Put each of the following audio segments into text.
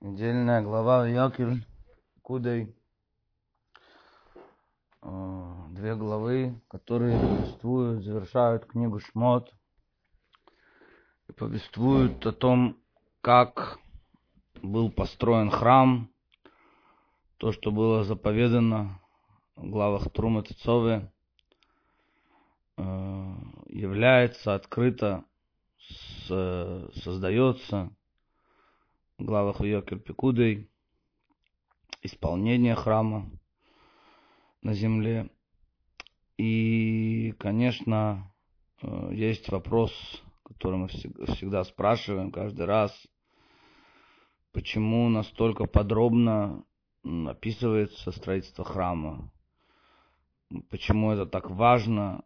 Недельная глава Якель Кудей. Две главы, которые повествуют, завершают книгу Шмот и повествуют о том, как был построен храм, то, что было заповедано в главах Трума Тецове, является открыто, создается в главах Йокер Пикудой, исполнение храма на земле. И, конечно, есть вопрос, который мы всегда спрашиваем каждый раз, почему настолько подробно описывается строительство храма, почему это так важно,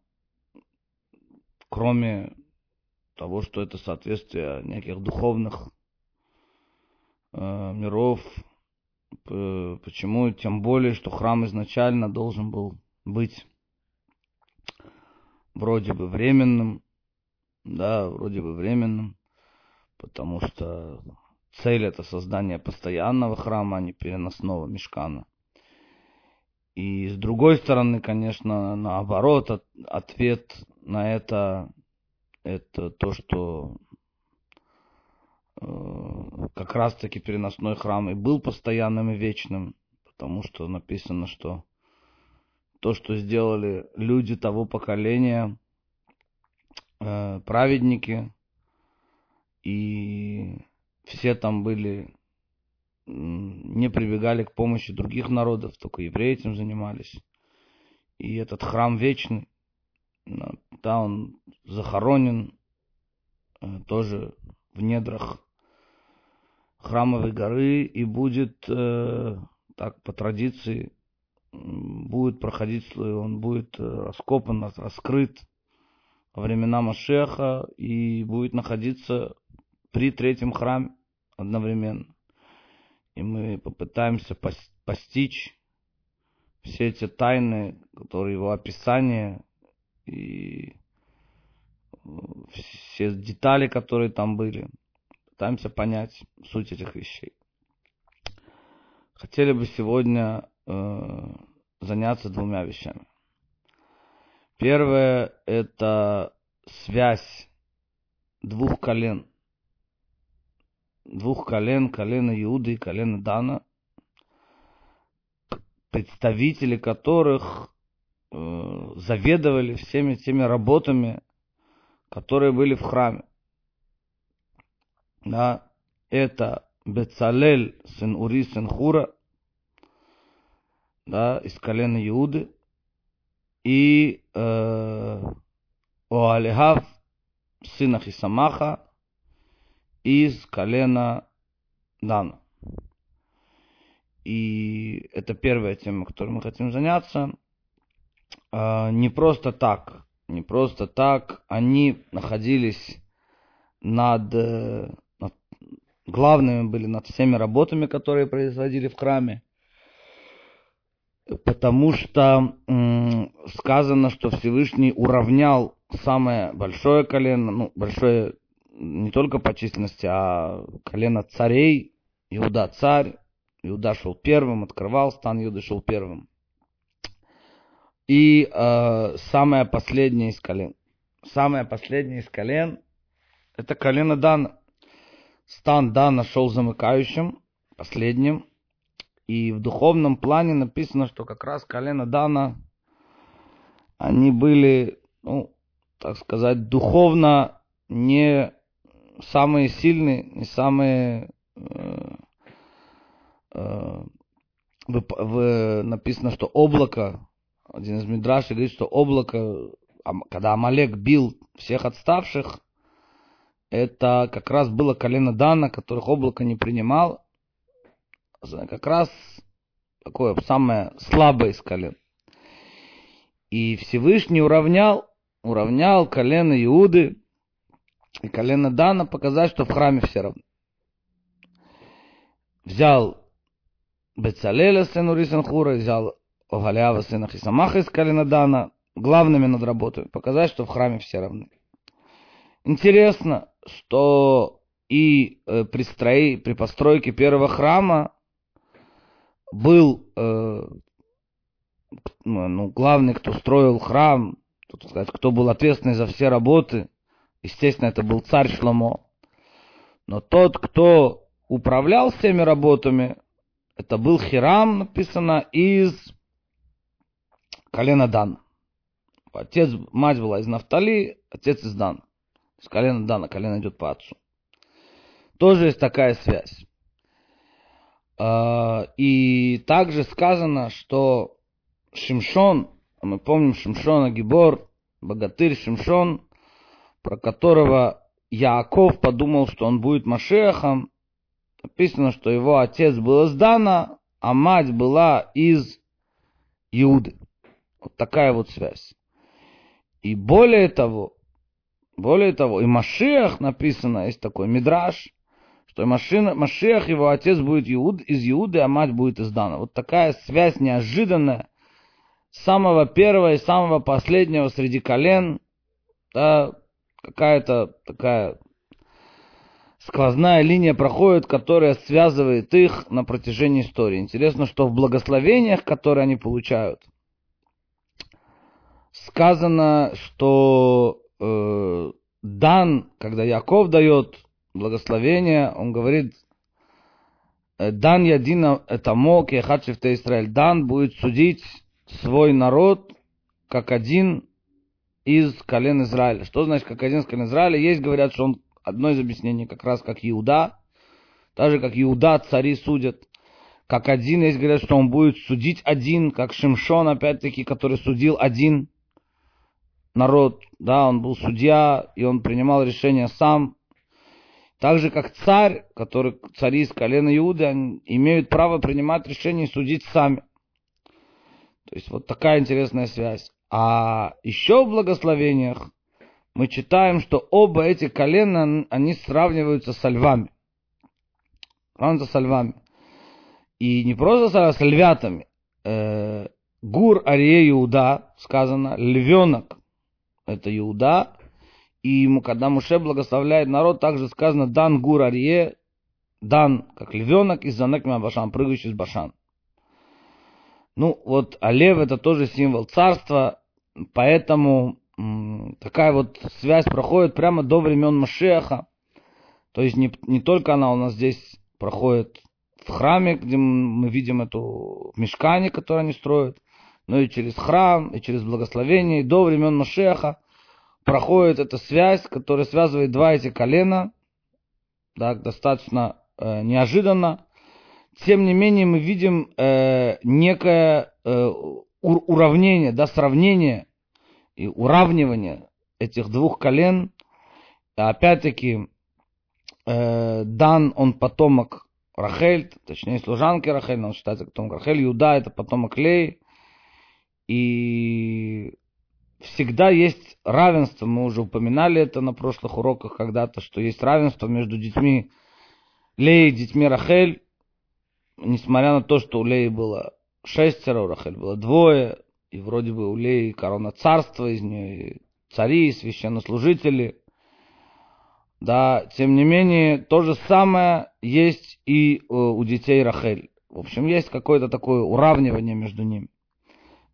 кроме того, что это соответствие неких духовных э, миров, почему, тем более, что храм изначально должен был быть вроде бы временным, да, вроде бы временным, потому что цель это создание постоянного храма, а не переносного мешкана. И с другой стороны, конечно, наоборот, от, ответ на это, это то, что э, как раз-таки переносной храм и был постоянным и вечным, потому что написано, что то, что сделали люди того поколения, э, праведники, и все там были, не прибегали к помощи других народов, только евреи этим занимались. И этот храм вечный, да, он захоронен э, тоже в недрах храмовой горы и будет, э, так по традиции, будет проходить, он будет э, раскопан, раскрыт во времена Машеха и будет находиться при третьем храме одновременно. И мы попытаемся постичь все эти тайны, которые его описание и все детали, которые там были. Пытаемся понять суть этих вещей. Хотели бы сегодня э, заняться двумя вещами. Первое – это связь двух колен. Двух колен, колена Иуды и колена Дана, представители которых э, заведовали всеми теми работами, которые были в храме. Да, это Бецалель, сын Ури, сын Хура, да, из колена Иуды, и э, Оалихав, сына Хисамаха, из колена Дана. И это первая тема, которой мы хотим заняться. Э, не просто так, не просто так, они находились над, э, над главными были над всеми работами, которые производили в храме потому что сказано, что Всевышний уравнял самое большое колено, ну, большое не только по численности, а колено царей, Иуда царь, Иуда шел первым, открывал, стан Иуды шел первым. И э, самое последнее из колен. Самое последнее из колен – это колено Дана. Стан Дана шел замыкающим, последним, и в духовном плане написано, что как раз колено Дана, они были, ну, так сказать, духовно не самые сильные, не самые... Э, э, в, в, написано, что облако, один из Мидрашей говорит, что облако, когда Амалек бил всех отставших, это как раз было колено Дана, которых облако не принимал, как раз такое самое слабое из колен. И Всевышний уравнял, уравнял колено Иуды и колено Дана, показать, что в храме все равны. Взял Бецалеля, сына Рисанхура, взял Огалява, сына Хисамаха из колена Дана, главными над работой, показать, что в храме все равны. Интересно, что и э, при, строи, при постройке первого храма был э, ну, главный, кто строил храм, тут сказать, кто был ответственный за все работы, естественно, это был царь Шломо. Но тот, кто управлял всеми работами, это был Хирам, написано, из колена Дан. Отец, мать была из Нафтали, отец из Дан. То есть колено Дана, колено идет по отцу. Тоже есть такая связь. А, и также сказано, что Шимшон, мы помним Шимшона Гибор, богатырь Шимшон, про которого Яаков подумал, что он будет Машехом. Написано, что его отец был из Дана, а мать была из Иуды. Вот такая вот связь. И более того, более того, и Машех написано, есть такой мидраж, что Машина, Машех, его отец будет Иуд, из Иуды, а мать будет из Дана. Вот такая связь неожиданная, самого первого и самого последнего среди колен, да, какая-то такая сквозная линия проходит, которая связывает их на протяжении истории. Интересно, что в благословениях, которые они получают, сказано, что э, Дан, когда Яков дает благословение, он говорит, «Э, Дан Ядина это мог, я Хачевте Израиль. Дан будет судить свой народ как один из колен Израиля. Что значит как один из колен Израиля? Есть, говорят, что он одно из объяснений, как раз как Иуда, так же как Иуда цари судят, как один, есть, говорят, что он будет судить один, как Шимшон, опять-таки, который судил один народ, да, он был судья, и он принимал решения сам. Так же, как царь, который цари из колена Иуды, они имеют право принимать решения и судить сами. То есть вот такая интересная связь. А еще в благословениях мы читаем, что оба эти колена, они сравниваются со львами. Сравниваются со львами. И не просто с львятами. Э, Гур Арие Иуда, сказано, львенок, это Иуда. И когда Муше благословляет народ, также сказано Дан Гур Арие, Дан, как львенок из Занекма Башан, прыгающий из Башан. Ну, вот, а лев это тоже символ царства, поэтому такая вот связь проходит прямо до времен Машеха. То есть не, не только она у нас здесь проходит в храме, где мы видим эту мешкане, которую они строят, но и через храм, и через благословение, и до времен Машеха проходит эта связь, которая связывает два эти колена, так, достаточно э, неожиданно. Тем не менее, мы видим э, некое э, уравнение, да, сравнение и уравнивание этих двух колен. Опять-таки, э, Дан, он потомок Рахель, точнее, служанки Рахель, он считается потомок Рахель, Юда это потомок Лей. И всегда есть равенство, мы уже упоминали это на прошлых уроках когда-то, что есть равенство между детьми Леи и детьми Рахель, несмотря на то, что у Леи было шестеро, у Рахель было двое, и вроде бы у Леи корона царства, из нее цари, священнослужители, да, тем не менее, то же самое есть и э, у детей Рахель. В общем, есть какое-то такое уравнивание между ними.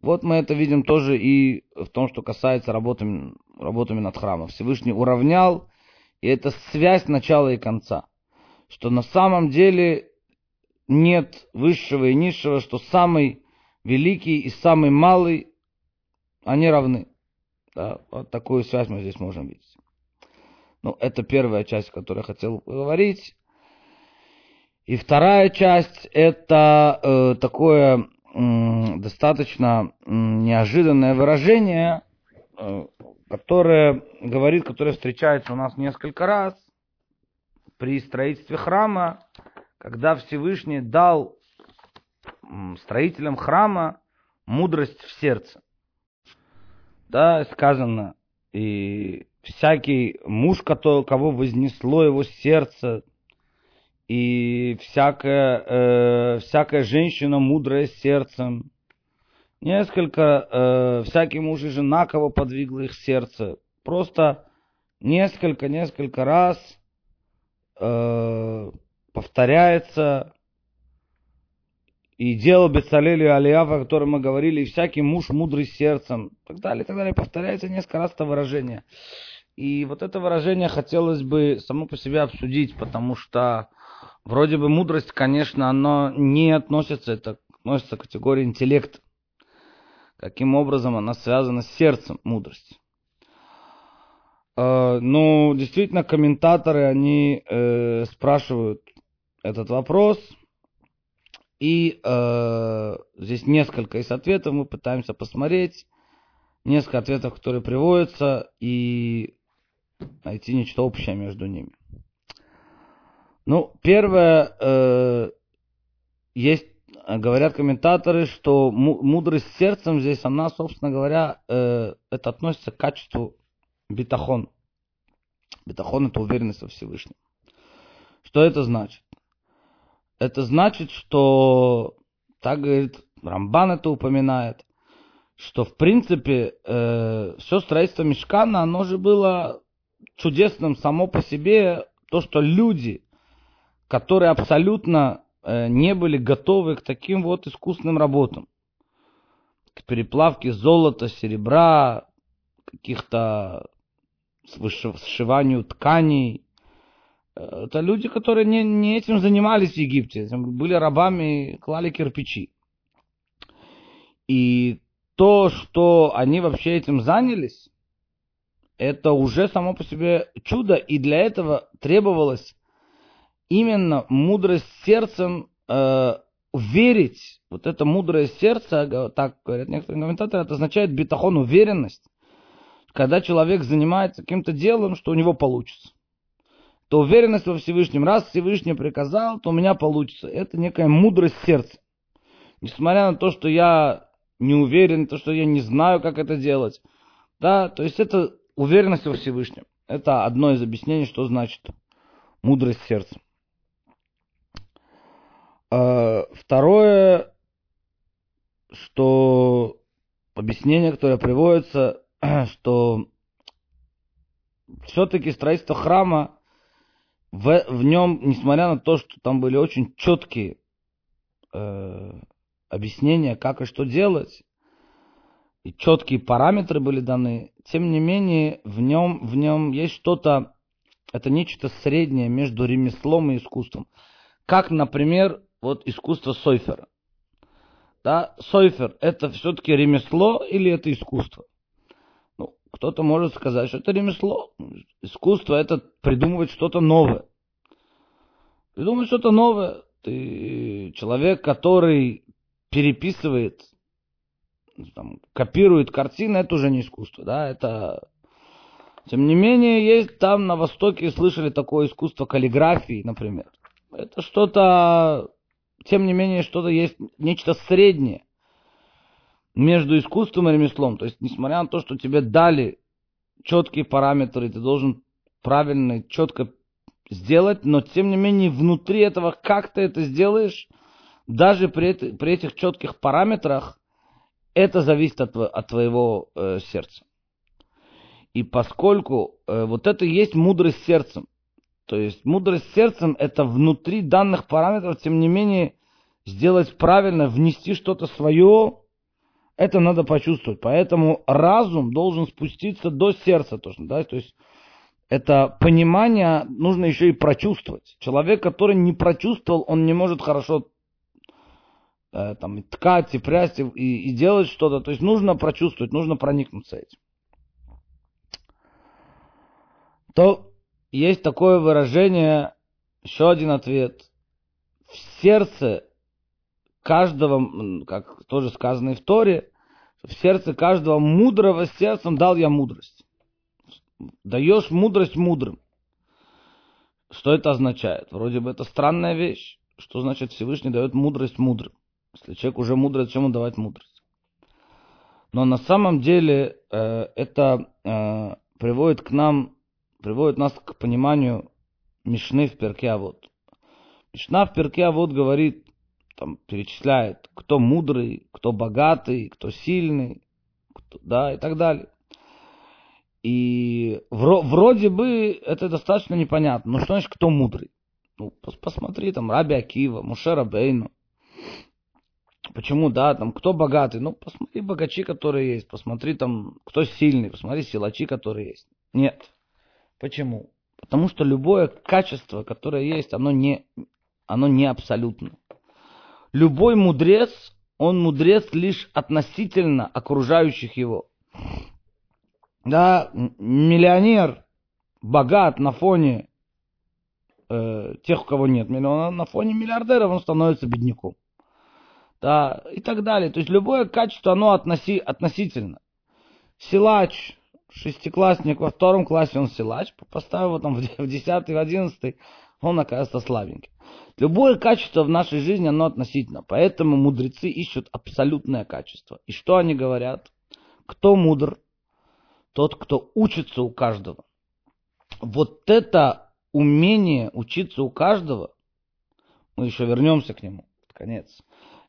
Вот мы это видим тоже и в том, что касается работами, работами над храмом. Всевышний уравнял, и это связь начала и конца. Что на самом деле нет высшего и низшего, что самый великий и самый малый, они равны. Да, вот такую связь мы здесь можем видеть. Ну, это первая часть, которую я хотел говорить. И вторая часть это э, такое достаточно неожиданное выражение, э, которое говорит, которое встречается у нас несколько раз при строительстве храма, когда Всевышний дал строителям храма мудрость в сердце. Да, сказано, и всякий муж, кого вознесло его сердце, и всякая, э, всякая женщина мудрая сердцем, несколько, э, всякий муж и жена, кого подвигло их сердце, просто несколько, несколько раз э, повторяется и дело Бецалелю Алиафа, о котором мы говорили, и всякий муж мудрый сердцем, и так далее, и так далее. Повторяется несколько раз это выражение. И вот это выражение хотелось бы само по себе обсудить, потому что вроде бы мудрость, конечно, оно не относится, это относится к категории интеллекта. Каким образом она связана с сердцем, мудрость. Э, ну, действительно, комментаторы, они э, спрашивают этот вопрос – и э, здесь несколько из ответов мы пытаемся посмотреть, несколько ответов, которые приводятся, и найти нечто общее между ними. Ну, первое, э, есть, говорят комментаторы, что мудрость сердцем здесь, она, собственно говоря, э, это относится к качеству бетахон. Бетахон – это уверенность во Всевышнем. Что это значит? это значит, что, так говорит, Рамбан это упоминает, что в принципе э, все строительство мешкана, оно же было чудесным само по себе, то, что люди, которые абсолютно э, не были готовы к таким вот искусственным работам, к переплавке золота, серебра, каких-то сшиванию тканей, это люди, которые не, не этим занимались в Египте. Были рабами, клали кирпичи. И то, что они вообще этим занялись, это уже само по себе чудо. И для этого требовалось именно мудрость сердцем э, верить. Вот это мудрое сердце, так говорят некоторые комментаторы, это означает бетахон, уверенность. Когда человек занимается каким-то делом, что у него получится то уверенность во Всевышнем, раз Всевышний приказал, то у меня получится. Это некая мудрость сердца. Несмотря на то, что я не уверен, то, что я не знаю, как это делать. Да, то есть это уверенность во Всевышнем. Это одно из объяснений, что значит мудрость сердца. А, второе, что объяснение, которое приводится, что все-таки строительство храма в, в нем, несмотря на то, что там были очень четкие э, объяснения, как и что делать, и четкие параметры были даны, тем не менее в нем, в нем есть что-то, это нечто среднее между ремеслом и искусством. Как, например, вот искусство Сойфера. Да, Сойфер это все-таки ремесло или это искусство? Кто-то может сказать, что это ремесло. Искусство это придумывать что-то новое. Придумать что-то новое. Ты человек, который переписывает, там, копирует картины, это уже не искусство, да, это... Тем не менее, есть там на Востоке, слышали такое искусство каллиграфии, например. Это что-то, тем не менее, что-то есть, нечто среднее между искусством и ремеслом. То есть, несмотря на то, что тебе дали четкие параметры, ты должен правильно и четко сделать, но тем не менее внутри этого, как ты это сделаешь, даже при, это, при этих четких параметрах, это зависит от, от твоего э, сердца. И поскольку э, вот это и есть мудрость сердцем, то есть мудрость сердцем это внутри данных параметров, тем не менее, сделать правильно, внести что-то свое, это надо почувствовать. Поэтому разум должен спуститься до сердца точно, да, то есть это понимание нужно еще и прочувствовать. Человек, который не прочувствовал, он не может хорошо э, там, ткать и прясть и, и делать что-то. То есть нужно прочувствовать, нужно проникнуться этим. То есть такое выражение, еще один ответ. В сердце каждого, как тоже сказано и в Торе, в сердце каждого мудрого сердцем дал я мудрость. Даешь мудрость мудрым. Что это означает? Вроде бы это странная вещь. Что значит Всевышний дает мудрость мудрым? Если человек уже мудрый, зачем ему давать мудрость? Но на самом деле э, это э, приводит к нам, приводит нас к пониманию Мишны в перке Авод. Мишна в перке Авод говорит, там перечисляет, кто мудрый, кто богатый, кто сильный, кто, да, и так далее. И вроде бы это достаточно непонятно. Ну что значит, кто мудрый? Ну, посмотри, там, Раби Акива, Мушера Бейну. Почему, да, там, кто богатый? Ну, посмотри богачи, которые есть. Посмотри, там, кто сильный. Посмотри силачи, которые есть. Нет. Почему? Потому что любое качество, которое есть, оно не, оно не абсолютно. Любой мудрец, он мудрец лишь относительно окружающих его. Да, миллионер богат на фоне э, тех, у кого нет миллиона, на фоне миллиардеров он становится бедняком. Да, и так далее. То есть любое качество, оно относи, относительно. Силач, шестиклассник во втором классе он силач, поставил его там в десятый, в одиннадцатый, он оказывается слабенький. Любое качество в нашей жизни, оно относительно. Поэтому мудрецы ищут абсолютное качество. И что они говорят? Кто мудр? тот, кто учится у каждого. Вот это умение учиться у каждого, мы еще вернемся к нему, конец.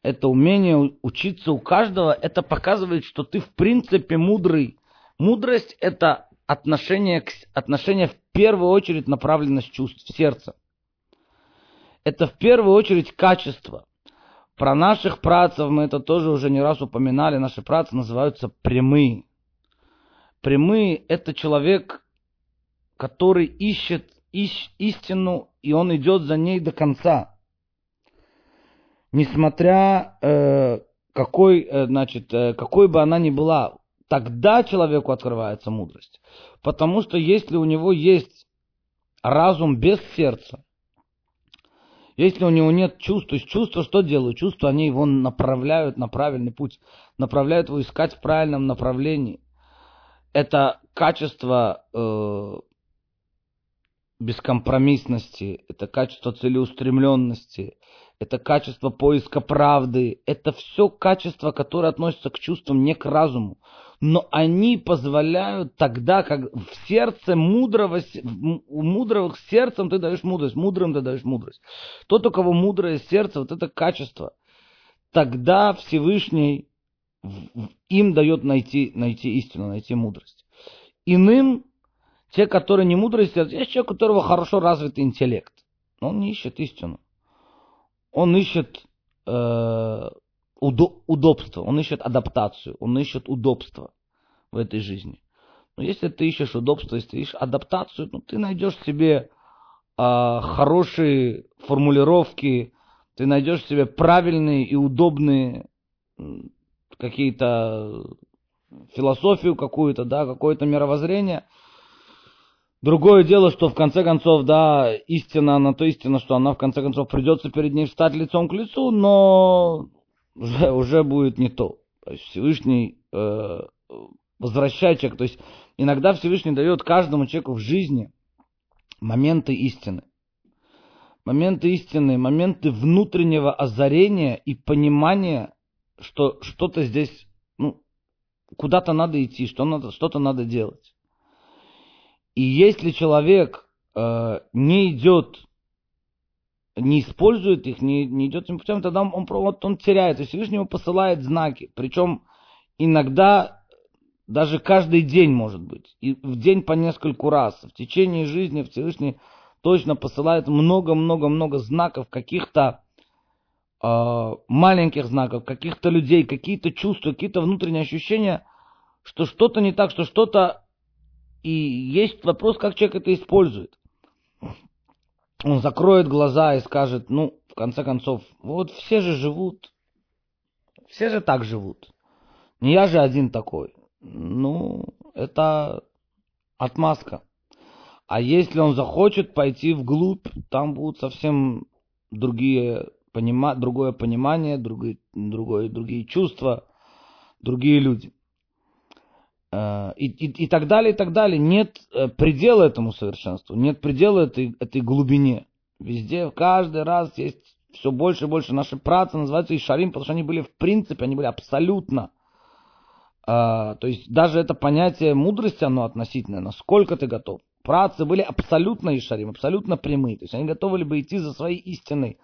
Это умение учиться у каждого, это показывает, что ты в принципе мудрый. Мудрость это отношение, к, отношение в первую очередь направленность чувств, сердца. Это в первую очередь качество. Про наших працев мы это тоже уже не раз упоминали. Наши працы называются прямые. Прямые – это человек, который ищет ищ, истину, и он идет за ней до конца. Несмотря э, какой, э, значит, э, какой бы она ни была, тогда человеку открывается мудрость. Потому что если у него есть разум без сердца, если у него нет чувств, то есть чувства что делают? Чувства, они его направляют на правильный путь, направляют его искать в правильном направлении это качество э, бескомпромиссности, это качество целеустремленности, это качество поиска правды, это все качества, которые относятся к чувствам, не к разуму. Но они позволяют тогда, как в сердце мудрого, у мудрого сердцем ты даешь мудрость, мудрым ты даешь мудрость. Тот, у кого мудрое сердце, вот это качество, тогда Всевышний им дает найти, найти истину, найти мудрость. Иным, те, которые не мудрые, есть человек, у которого хорошо развитый интеллект. Но он не ищет истину. Он ищет э, удобство, он ищет адаптацию, он ищет удобство в этой жизни. Но если ты ищешь удобство, если ты ищешь адаптацию, ну, ты найдешь себе э, хорошие формулировки, ты найдешь себе правильные и удобные какие-то философию какую-то, да, какое-то мировоззрение. Другое дело, что в конце концов, да, истина, она то истина, что она в конце концов придется перед ней встать лицом к лицу, но уже, уже будет не то. То есть Всевышний э, возвращает человека. То есть иногда Всевышний дает каждому человеку в жизни моменты истины. Моменты истины, моменты внутреннего озарения и понимания что что-то здесь, ну, куда-то надо идти, что надо, что-то надо делать. И если человек э, не идет, не использует их, не, не идет этим путем, тогда он, вот он теряет. И Всевышний ему посылает знаки. Причем иногда даже каждый день может быть. И в день по нескольку раз. В течение жизни Всевышний точно посылает много-много-много знаков каких-то э, маленьких знаков, каких-то людей, какие-то чувства, какие-то внутренние ощущения, что что-то не так, что что-то... И есть вопрос, как человек это использует. Он закроет глаза и скажет, ну, в конце концов, вот все же живут, все же так живут. Не я же один такой. Ну, это отмазка. А если он захочет пойти вглубь, там будут совсем другие понима, другое понимание, другие, другое, другие чувства, другие люди. Э, и, и, и так далее, и так далее. Нет э, предела этому совершенству, нет предела этой, этой глубине. Везде, каждый раз есть все больше и больше. Наши працы называются Ишарим, потому что они были в принципе, они были абсолютно. А, то есть даже это понятие мудрости, оно относительное. Насколько ты готов? Працы были абсолютно Ишарим, абсолютно прямые. То есть они готовы бы идти за своей истиной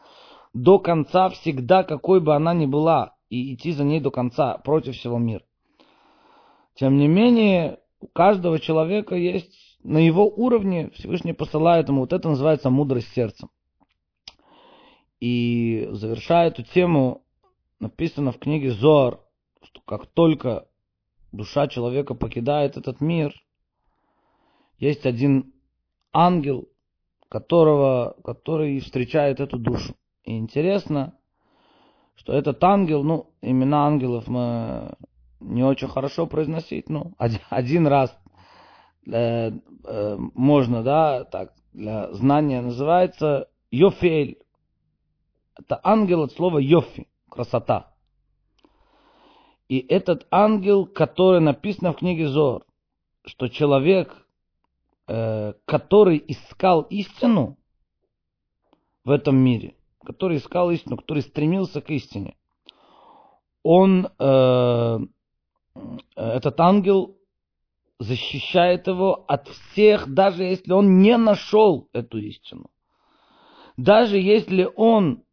до конца всегда, какой бы она ни была, и идти за ней до конца, против всего мира. Тем не менее, у каждого человека есть на его уровне Всевышний посылает ему, вот это называется мудрость сердцем. И завершая эту тему, написано в книге Зор, что как только душа человека покидает этот мир, есть один ангел, которого, который встречает эту душу. И интересно, что этот ангел, ну, имена ангелов мы не очень хорошо произносить, ну, один, один раз э, э, можно, да, так, для знания называется Йофель. Это ангел от слова Йофи, красота. И этот ангел, который написано в книге Зор, что человек, э, который искал истину в этом мире, который искал истину, который стремился к истине, он, э, этот ангел защищает его от всех, даже если он не нашел эту истину. Даже если он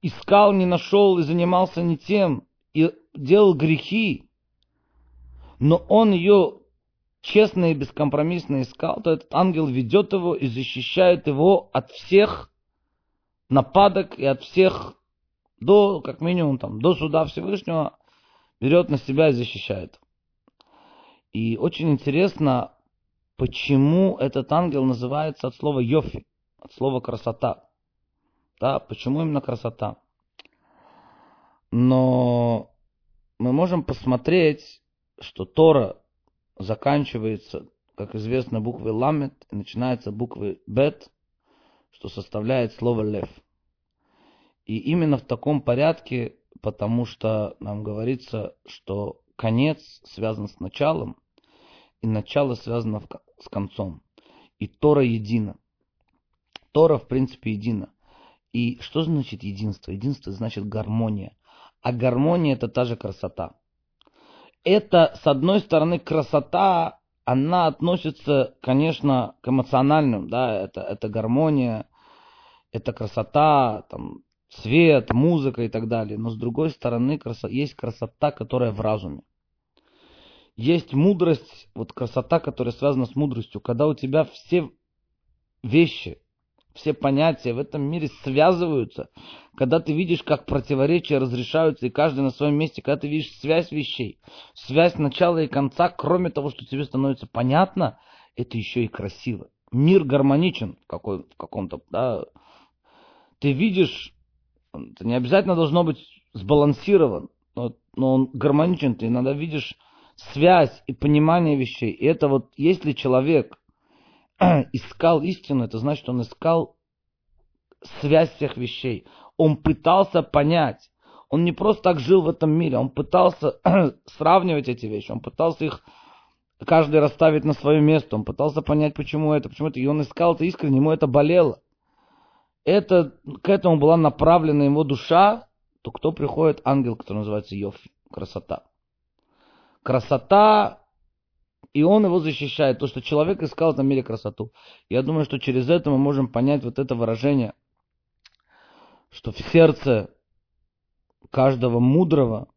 искал, не нашел и занимался не тем, и делал грехи, но он ее честно и бескомпромиссно искал, то этот ангел ведет его и защищает его от всех нападок и от всех до, как минимум, там, до суда Всевышнего, берет на себя и защищает. И очень интересно, почему этот ангел называется от слова йофи, от слова красота. Да, почему именно красота? Но мы можем посмотреть, что Тора заканчивается, как известно, буквой ламет и начинается буквой бет, что составляет слово лев. И именно в таком порядке, потому что нам говорится, что конец связан с началом, и начало связано с концом. И Тора едина. Тора, в принципе, едина. И что значит единство? Единство значит гармония. А гармония это та же красота. Это, с одной стороны, красота, она относится, конечно, к эмоциональным, да, это, это гармония, это красота, там, цвет, музыка и так далее. Но с другой стороны, красо... есть красота, которая в разуме есть мудрость, вот красота, которая связана с мудростью, когда у тебя все вещи, все понятия в этом мире связываются, когда ты видишь, как противоречия разрешаются, и каждый на своем месте, когда ты видишь связь вещей, связь начала и конца, кроме того, что тебе становится понятно, это еще и красиво. Мир гармоничен какой, в каком-то, да, ты видишь, это не обязательно должно быть сбалансирован, но, но он гармоничен, ты иногда видишь связь и понимание вещей. И это вот, если человек искал истину, это значит, он искал связь всех вещей. Он пытался понять. Он не просто так жил в этом мире, он пытался сравнивать эти вещи, он пытался их каждый расставить на свое место, он пытался понять, почему это, почему это. И он искал это искренне, ему это болело. Это, к этому была направлена его душа, то кто приходит? Ангел, который называется Йов, красота красота, и он его защищает. То, что человек искал в этом мире красоту. Я думаю, что через это мы можем понять вот это выражение, что в сердце каждого мудрого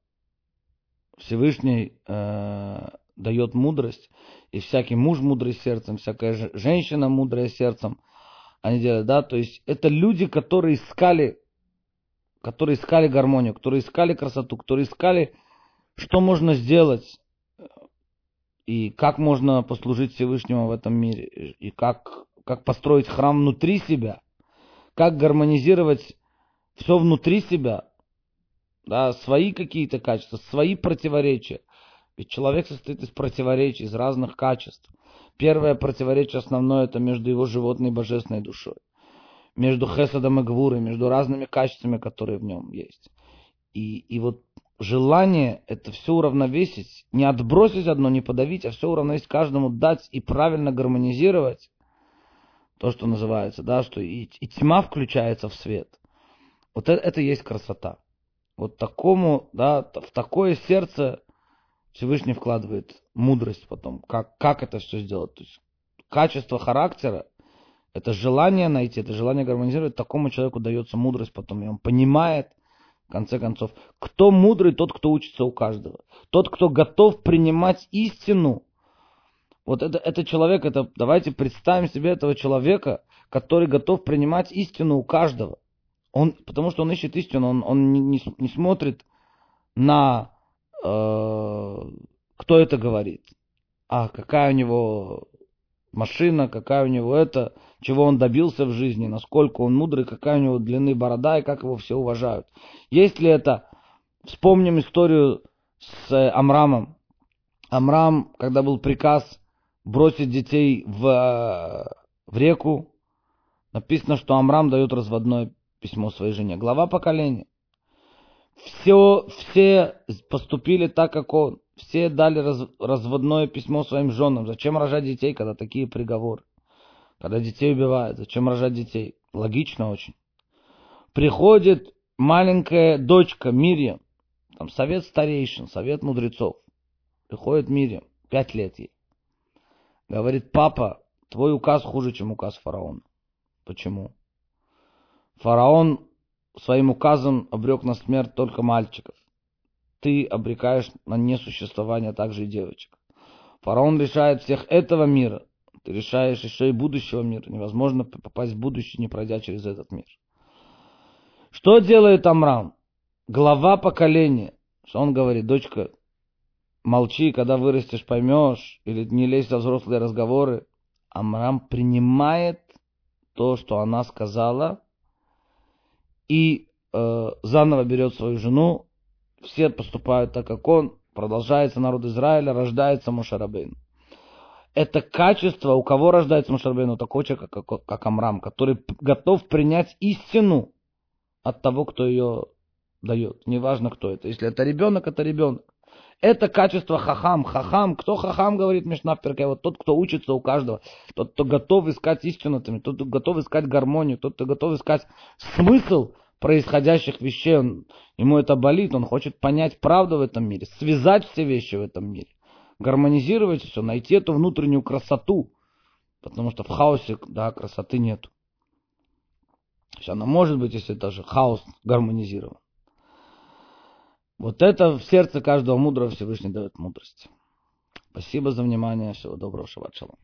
Всевышний э, дает мудрость, и всякий муж мудрый сердцем, всякая женщина мудрая сердцем, они делают, да, то есть это люди, которые искали, которые искали гармонию, которые искали красоту, которые искали что можно сделать и как можно послужить Всевышнему в этом мире, и как, как построить храм внутри себя, как гармонизировать все внутри себя, да, свои какие-то качества, свои противоречия. Ведь человек состоит из противоречий, из разных качеств. Первое противоречие основное это между его животной и божественной душой. Между хесадом и гвурой, между разными качествами, которые в нем есть. И, и вот желание это все уравновесить, не отбросить одно, не подавить, а все уравновесить, каждому дать и правильно гармонизировать, то, что называется, да, что и, и тьма включается в свет. Вот это, это и есть красота. Вот такому, да, в такое сердце Всевышний вкладывает мудрость потом, как, как это все сделать. То есть качество характера, это желание найти, это желание гармонизировать, такому человеку дается мудрость потом, и он понимает, в конце концов, кто мудрый, тот, кто учится у каждого. Тот, кто готов принимать истину Вот это, это человек, это, давайте представим себе этого человека, который готов принимать истину у каждого. Он, потому что он ищет истину, он, он не, не, не смотрит на кто это говорит, а какая у него машина, какая у него это, чего он добился в жизни, насколько он мудрый, какая у него длины борода и как его все уважают. Есть ли это, вспомним историю с Амрамом. Амрам, когда был приказ бросить детей в, в реку, написано, что Амрам дает разводное письмо своей жене. Глава поколения. Все, все поступили так, как он. Все дали раз, разводное письмо своим женам. Зачем рожать детей, когда такие приговоры? Когда детей убивают, зачем рожать детей? Логично очень. Приходит маленькая дочка Мирьям, там совет старейшин, совет мудрецов. Приходит Мирьям, пять лет ей. Говорит, папа, твой указ хуже, чем указ фараона. Почему? Фараон своим указом обрек на смерть только мальчиков. Ты обрекаешь на несуществование также и девочек. Фараон решает всех этого мира. Ты решаешь еще и будущего мира. Невозможно попасть в будущее, не пройдя через этот мир. Что делает Амрам? Глава поколения. Что он говорит, дочка, молчи, когда вырастешь, поймешь, или не лезь во взрослые разговоры. Амрам принимает то, что она сказала, и э, заново берет свою жену, все поступают так, как он, продолжается народ Израиля, рождается Мушарабейн. Это качество, у кого рождается Мушарабейн, у такого человека, как, как Амрам, который готов принять истину от того, кто ее дает. Неважно, кто это. Если это ребенок, это ребенок. Это качество хахам. Хахам, кто хахам, говорит Мишна Перкай, вот тот, кто учится у каждого, тот, кто готов искать истину, тот, кто готов искать гармонию, тот, кто готов искать смысл происходящих вещей, он, ему это болит, он хочет понять правду в этом мире, связать все вещи в этом мире, гармонизировать все, найти эту внутреннюю красоту, потому что в хаосе, да, красоты нету. Она может быть, если даже хаос гармонизирован. Вот это в сердце каждого мудрого Всевышний дает мудрость. Спасибо за внимание. Всего доброго. Шаббат шалом.